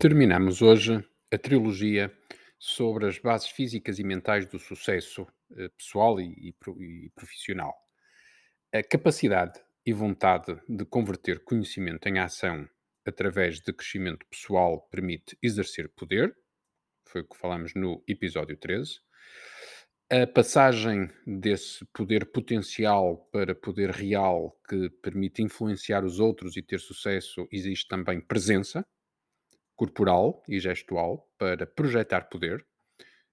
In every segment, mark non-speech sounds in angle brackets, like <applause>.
Terminamos hoje a trilogia sobre as bases físicas e mentais do sucesso eh, pessoal e, e pro- profissional. A capacidade e vontade de converter conhecimento em ação através de crescimento pessoal permite exercer poder, foi o que falamos no episódio 13. A passagem desse poder potencial para poder real que permite influenciar os outros e ter sucesso, existe também presença, corporal e gestual para projetar poder.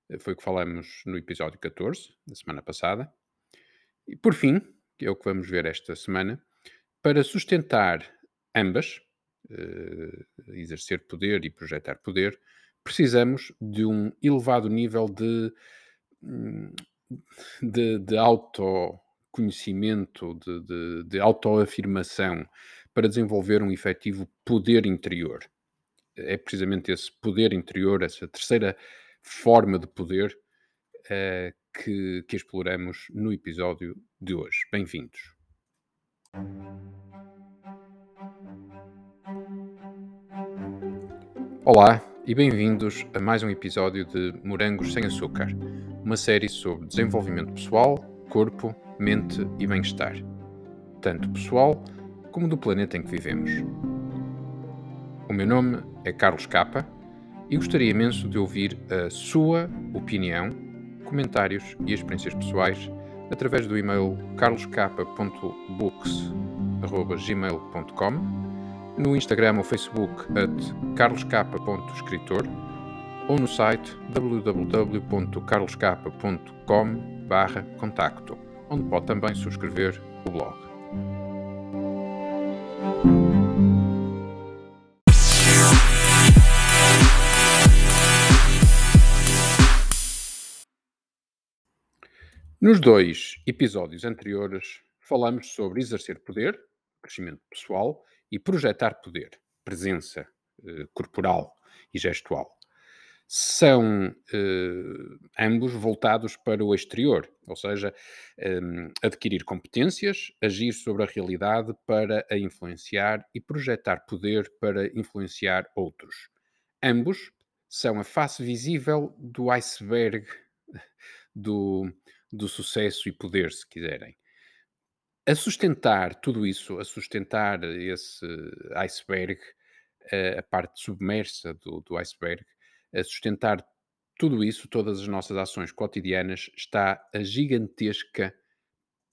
Eh, Foi o que falamos no episódio 14, da semana passada. E por fim, que é o que vamos ver esta semana, para sustentar ambas, eh, exercer poder e projetar poder, precisamos de um elevado nível de, hum, de, de autoconhecimento, de, de, de autoafirmação, para desenvolver um efetivo poder interior é precisamente esse poder interior, essa terceira forma de poder eh, que, que exploramos no episódio de hoje. Bem-vindos. Olá e bem-vindos a mais um episódio de Morangos Sem Açúcar, uma série sobre desenvolvimento pessoal, corpo, mente e bem-estar, tanto pessoal como do planeta em que vivemos. O meu nome é Carlos Capa e gostaria imenso de ouvir a sua opinião, comentários e experiências pessoais através do e-mail carloscapa.books.gmail.com, no Instagram ou Facebook at carloscapa.escritor ou no site www.carloscapa.com contacto, onde pode também subscrever o blog. Nos dois episódios anteriores, falamos sobre exercer poder, crescimento pessoal, e projetar poder, presença eh, corporal e gestual. São eh, ambos voltados para o exterior, ou seja, eh, adquirir competências, agir sobre a realidade para a influenciar e projetar poder para influenciar outros. Ambos são a face visível do iceberg <laughs> do, do sucesso e poder, se quiserem. A sustentar tudo isso, a sustentar esse iceberg, eh, a parte submersa do, do iceberg, a sustentar tudo isso, todas as nossas ações cotidianas, está a gigantesca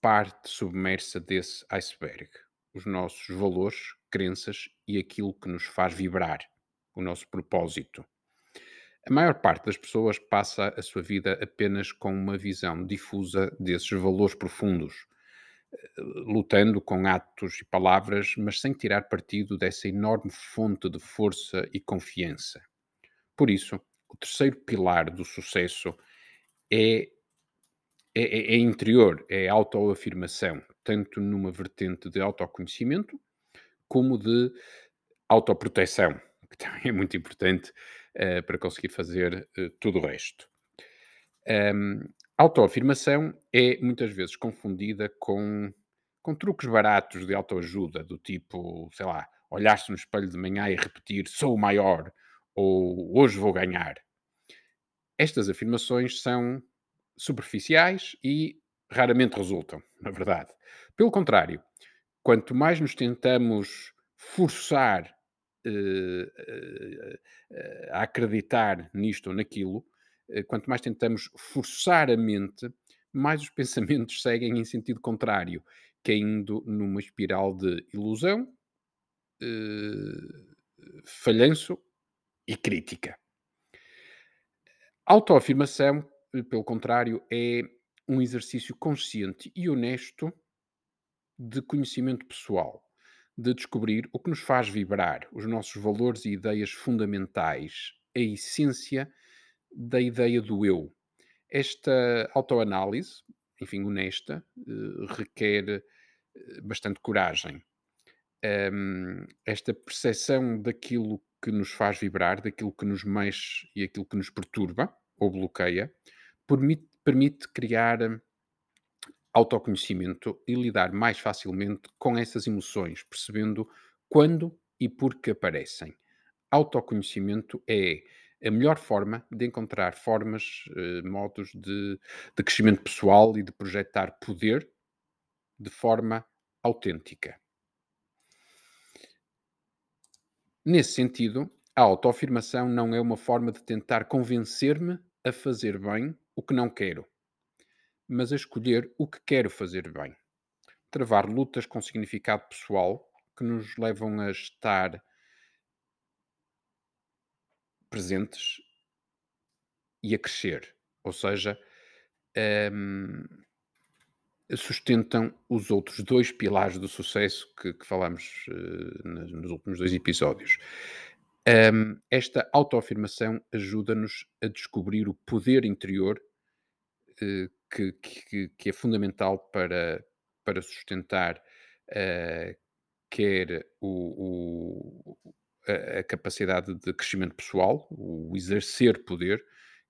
parte submersa desse iceberg. Os nossos valores, crenças e aquilo que nos faz vibrar, o nosso propósito. A maior parte das pessoas passa a sua vida apenas com uma visão difusa desses valores profundos, eh, lutando com atos e palavras, mas sem tirar partido dessa enorme fonte de força e confiança. Por isso, o terceiro pilar do sucesso é, é, é- é interior, é autoafirmação, tanto numa vertente de autoconhecimento como de autoproteção, que <laughs> também é muito importante eh, para conseguir fazer eh, tudo o resto. Um, autoafirmação é muitas vezes confundida com, com truques baratos de autoajuda, do tipo, sei lá, olhar-se no espelho de manhã e repetir sou o maior ou hoje vou ganhar. Estas afirmações são superficiais e raramente resultam, <laughs> na verdade. Pelo contrário, quanto mais nos tentamos forçar a acreditar nisto ou naquilo, eh, quanto mais tentamos forçar a mente, mais os <laughs> pensamentos seguem em sentido contrário, caindo numa espiral de ilusão, eh, falhanço e crítica. Autoafirmação, eh, pelo contrário, é um exercício consciente e honesto de conhecimento pessoal, de descobrir o que nos faz vibrar, os nossos valores e ideias fundamentais, a essência da ideia do eu. Esta autoanálise, enfim, honesta, eh, requer eh, bastante coragem. Esta percepção daquilo que nos faz vibrar, daquilo que nos mexe e aquilo que nos perturba ou bloqueia, permite, permite criar autoconhecimento e lidar mais facilmente com essas emoções, percebendo quando e por que aparecem. autoconhecimento é a melhor forma de encontrar formas, eh, modos de, de crescimento pessoal e de projetar poder de forma autêntica. Nesse sentido, a autoafirmação não é uma forma de tentar convencer-me a fazer bem o que não quero, mas a escolher o que quero fazer bem. Travar lutas com significado pessoal que nos levam a estar presentes e a crescer. Ou seja, um, sustentam os outros dois pilares do sucesso que, que falamos uh, nos, nos últimos dois episódios. Um, esta autoafirmação ajuda-nos a descobrir o poder interior uh, que, que, que, é fundamental para, para sustentar uh, quer o, o, a, capacidade de crescimento pessoal, o exercer poder,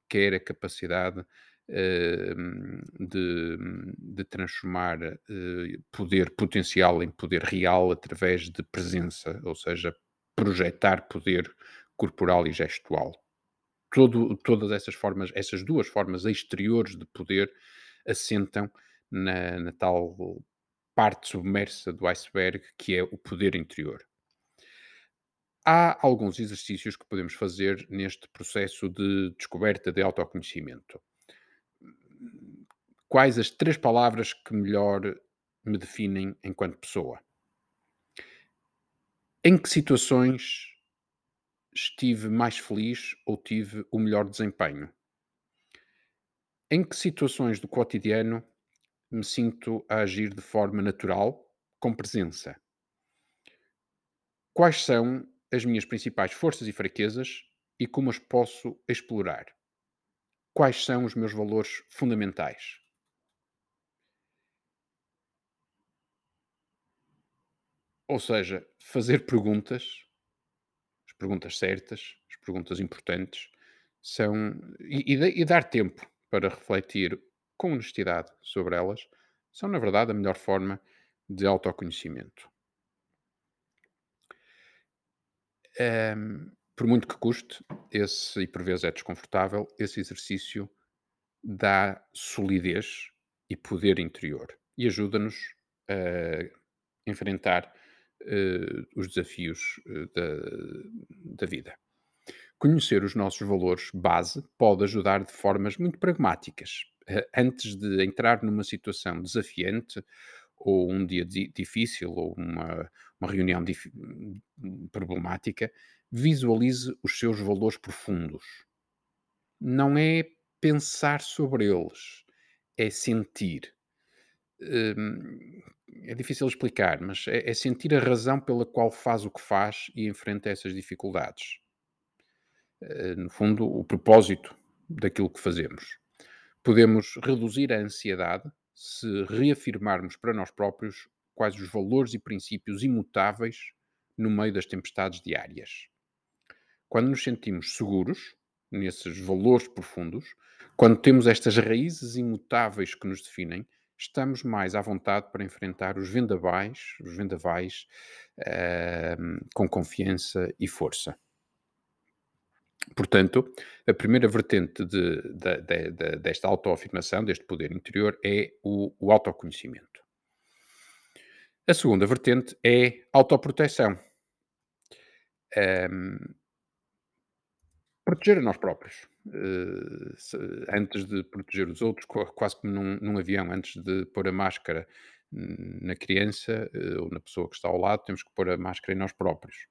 quer a capacidade Ehm, de, de, transformar uh, poder potencial em poder real através de presença, ou seja, projetar poder corporal e gestual. Todo, todas essas formas, essas duas formas exteriores de poder assentam na, na tal parte submersa do iceberg que é o poder interior. Há alguns exercícios que podemos fazer neste processo de descoberta de autoconhecimento quais as três palavras que melhor me definem enquanto pessoa? Em que situações estive mais feliz ou tive o melhor desempenho? Em que situações do cotidiano me sinto a agir de forma natural, com presença? Quais são as minhas principais forças e fraquezas e como as posso explorar? Quais são os meus valores fundamentais? Ou seja, fazer perguntas, as perguntas certas, as perguntas importantes, são. E, e, e dar tempo para refletir com honestidade sobre elas, são, na verdade, a melhor forma de autoconhecimento. Um, por muito que custe, esse, e por vezes é desconfortável, esse exercício dá solidez e poder interior e ajuda-nos a enfrentar os desafios uh, da, da vida. Conhecer os nossos valores base pode ajudar de formas muito pragmáticas. Uh, antes de entrar numa situação desafiante, ou um dia difícil, ou uma, uma reunião problemática, visualize os seus valores profundos. Não é pensar sobre eles, é sentir. Hum, é difícil explicar, mas é, é, sentir a razão pela qual faz o que faz e enfrenta essas dificuldades. Uh, no fundo, o propósito daquilo que fazemos. Podemos reduzir a ansiedade se reafirmarmos para nós próprios quais os valores e princípios imutáveis no meio das tempestades diárias. Quando nos sentimos seguros nesses valores profundos, quando temos estas raízes imutáveis que nos definem, estamos mais à vontade para enfrentar os vendavais, os vendavais uh, com confiança e força. Portanto, a primeira vertente de, de, de, desta autoafirmação, deste poder interior, é o, o autoconhecimento. A segunda vertente é autoproteção. Um, proteger a nós próprios. Uh, se, antes de proteger os outros, quase como num, num, avião, antes de pôr a máscara na criança uh, ou na pessoa que está ao lado, temos que pôr a máscara em nós próprios.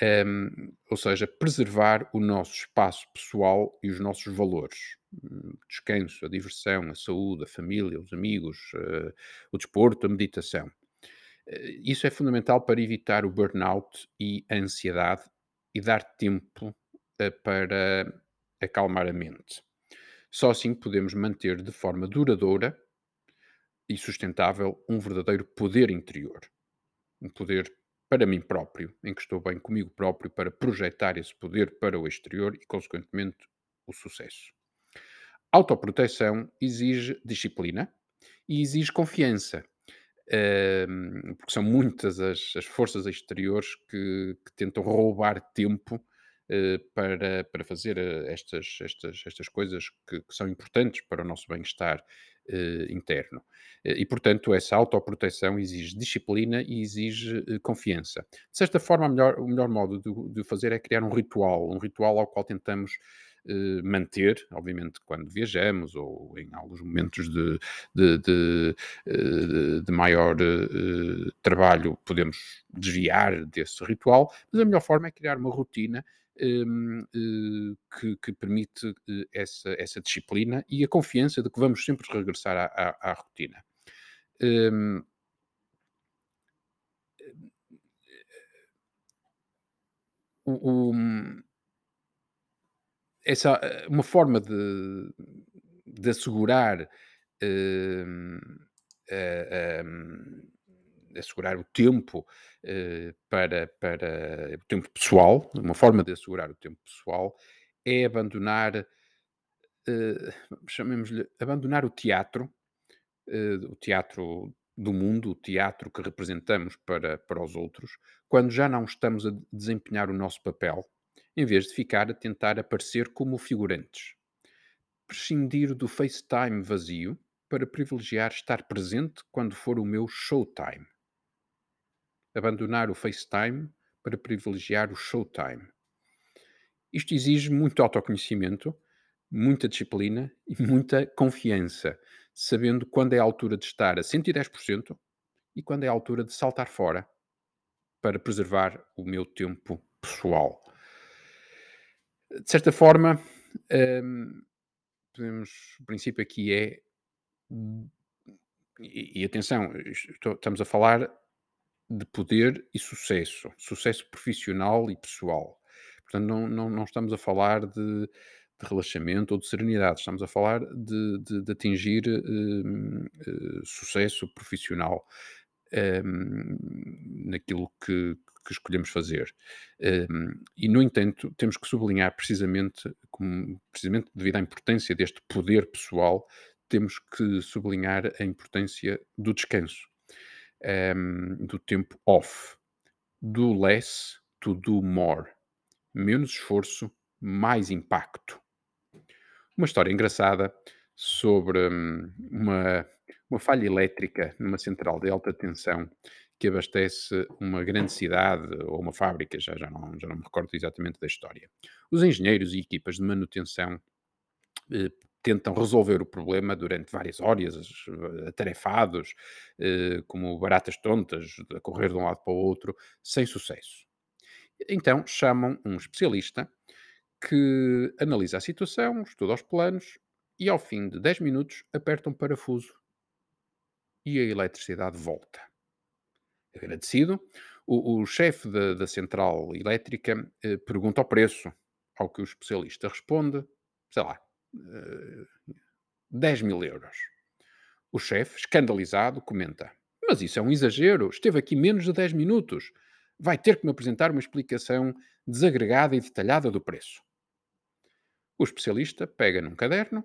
Um, ehm, ou seja, preservar o nosso espaço pessoal e os nossos valores. O descanso, a diversão, a saúde, a família, os amigos, uh, o desporto, a meditação. isso é fundamental para evitar o burnout e a ansiedade e dar tempo eh, para acalmar a mente. Só assim podemos manter de forma duradoura e sustentável um verdadeiro poder interior. Um poder para mim próprio, em que estou bem comigo próprio para projetar esse poder para o exterior e, consequentemente, o sucesso. Autoproteção exige disciplina e exige confiança. ehm, porque são muitas as, as forças exteriores que, que tentam roubar tempo para, para fazer eh, estas, estas, estas coisas que, que são importantes para o nosso bem-estar eh, interno. E, portanto, essa autoproteção exige disciplina e exige confiança. De certa forma, melhor, o melhor modo de, de fazer é criar um ritual, um ritual ao qual tentamos eh, manter, obviamente, quando viajamos ou em alguns momentos de, de, de, eh, de maior trabalho, podemos desviar desse ritual, mas a melhor forma é criar uma rotina que, que, permite uh, essa, essa disciplina e a confiança de que vamos sempre regressar à, à, à rotina. Um, o, essa, eh, uma forma de, de assegurar, uh, uh, assegurar o tempo uh, para, para o tempo pessoal, uma forma de assegurar o tempo pessoal é abandonar, chamemos-lhe, abandonar o teatro, o teatro do mundo, o teatro que representamos para, para os outros, quando já não estamos a desempenhar o nosso papel em vez de ficar a tentar aparecer como figurantes. Prescindir do FaceTime vazio para privilegiar estar presente quando for o meu showtime. Abandonar o FaceTime para privilegiar o showtime. Isto exige muito autoconhecimento, muita disciplina e muita confiança, sabendo quando é a altura de estar a 110% e quando é a altura de saltar fora para preservar o meu tempo pessoal. De certa forma, um, podemos, o princípio aqui é. E, e atenção, estou, estamos a falar de poder e sucesso, sucesso profissional e pessoal. Portanto, não, não, não estamos a falar de, de, relaxamento ou de serenidade, estamos a falar de, de, de atingir uh, sucesso profissional um, naquilo que, que escolhemos fazer. Um, e, no entanto, temos que sublinhar precisamente, como, precisamente devido à importância deste poder pessoal, temos que sublinhar a importância do descanso, um, do tempo off, do less to do more. Menos esforço, mais impacto. Uma história engraçada sobre hum, uma, uma falha elétrica numa central de alta tensão que abastece uma grande cidade ou uma fábrica, já, já, não, já não me recordo exatamente da história. Os engenheiros e equipas de manutenção eh, tentam resolver o problema durante várias horas, atarefados, eh, como baratas tontas, a correr de um lado para o outro, sem sucesso. Então chamam um especialista que analisa a situação, estuda os planos e, ao fim de 10 minutos, aperta um parafuso e a eletricidade volta agradecido. O, o chefe da, da, central elétrica eh, pergunta o preço, ao que o especialista responde, sei lá, eh, 10 mil euros. O chefe, escandalizado, comenta: Mas isso é um exagero, esteve aqui menos de 10 minutos. Vai ter que me apresentar uma explicação desagregada e detalhada do preço. O especialista pega num caderno,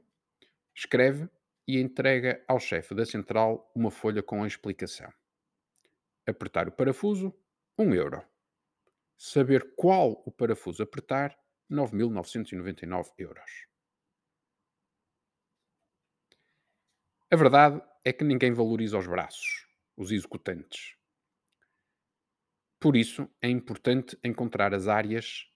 escreve e entrega ao chefe da central uma folha com a explicação. Apertar o parafuso, 1 euro. Saber qual o parafuso apertar, 9.999 euros. A verdade é que ninguém valoriza os braços, os executantes. Por isso, é importante encontrar as áreas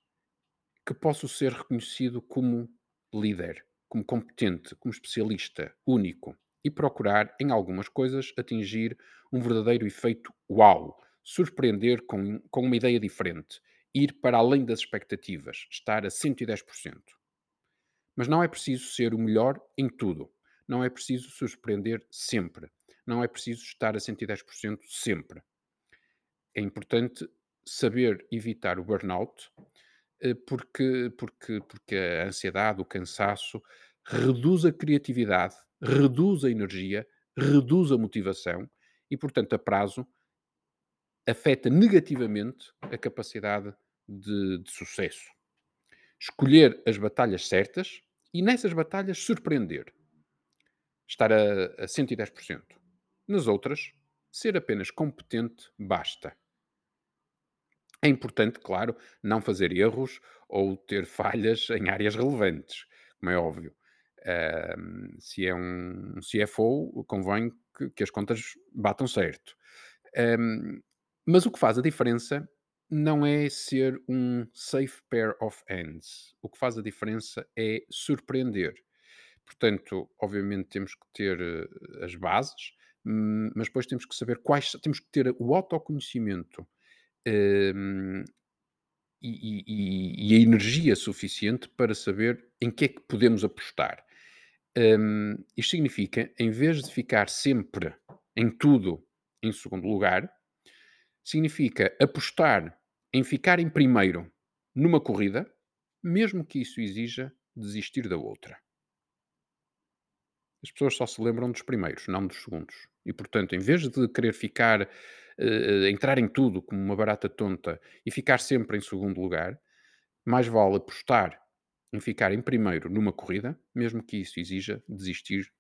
que posso ser reconhecido como líder, como competente, como especialista, único, e procurar, em algumas coisas, atingir um verdadeiro efeito uau, surpreender com, com uma ideia diferente, ir para além das expectativas, estar a 110%. Mas não é preciso ser o melhor em tudo. Não é preciso surpreender sempre. Não é preciso estar a 110% sempre. É importante saber evitar o burnout, eh, porque, porque, porque a ansiedade, o cansaço, reduz a criatividade, reduz a energia, reduz a motivação e, portanto, a prazo, afeta negativamente a capacidade de, de sucesso. Escolher as batalhas certas e nessas batalhas surpreender. Estar a, a 110%. Nas outras, Ser apenas competente basta. É importante, claro, não fazer erros ou ter falhas em áreas relevantes, como é óbvio. Um, se é um CFO, convém que, que as contas batam certo. Um, mas o que faz a diferença não é ser um safe pair of hands. O que faz a diferença é surpreender. Portanto, obviamente temos que ter uh, as bases, hum, mas depois temos que saber quais, temos que ter o autoconhecimento um, e, e, e, a energia suficiente para saber em que é que podemos apostar. Um, isto significa, em vez de ficar sempre em tudo em segundo lugar, significa apostar em ficar em primeiro numa corrida, mesmo que isso exija desistir da outra. As pessoas só se lembram dos primeiros, não dos segundos. E, portanto, em vez de querer ficar, uh, entrar em tudo como uma barata tonta e ficar sempre em segundo lugar, mais vale apostar em ficar em primeiro numa corrida, mesmo que isso exija desistir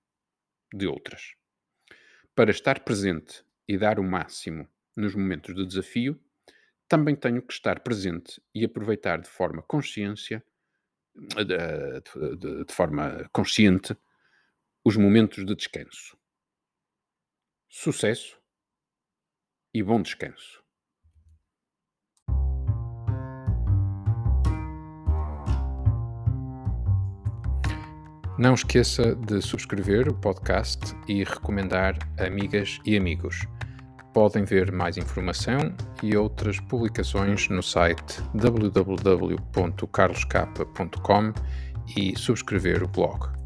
de outras. Para estar presente e dar o máximo nos momentos de desafio, também tenho que estar presente e aproveitar de forma consciência, de, de, de forma consciente, os momentos de descanso. Sucesso e bom descanso. Não esqueça de subscrever o podcast e recomendar amigas e amigos. Podem ver mais informação e outras publicações no site www.carloscapa.com e subscrever o blog.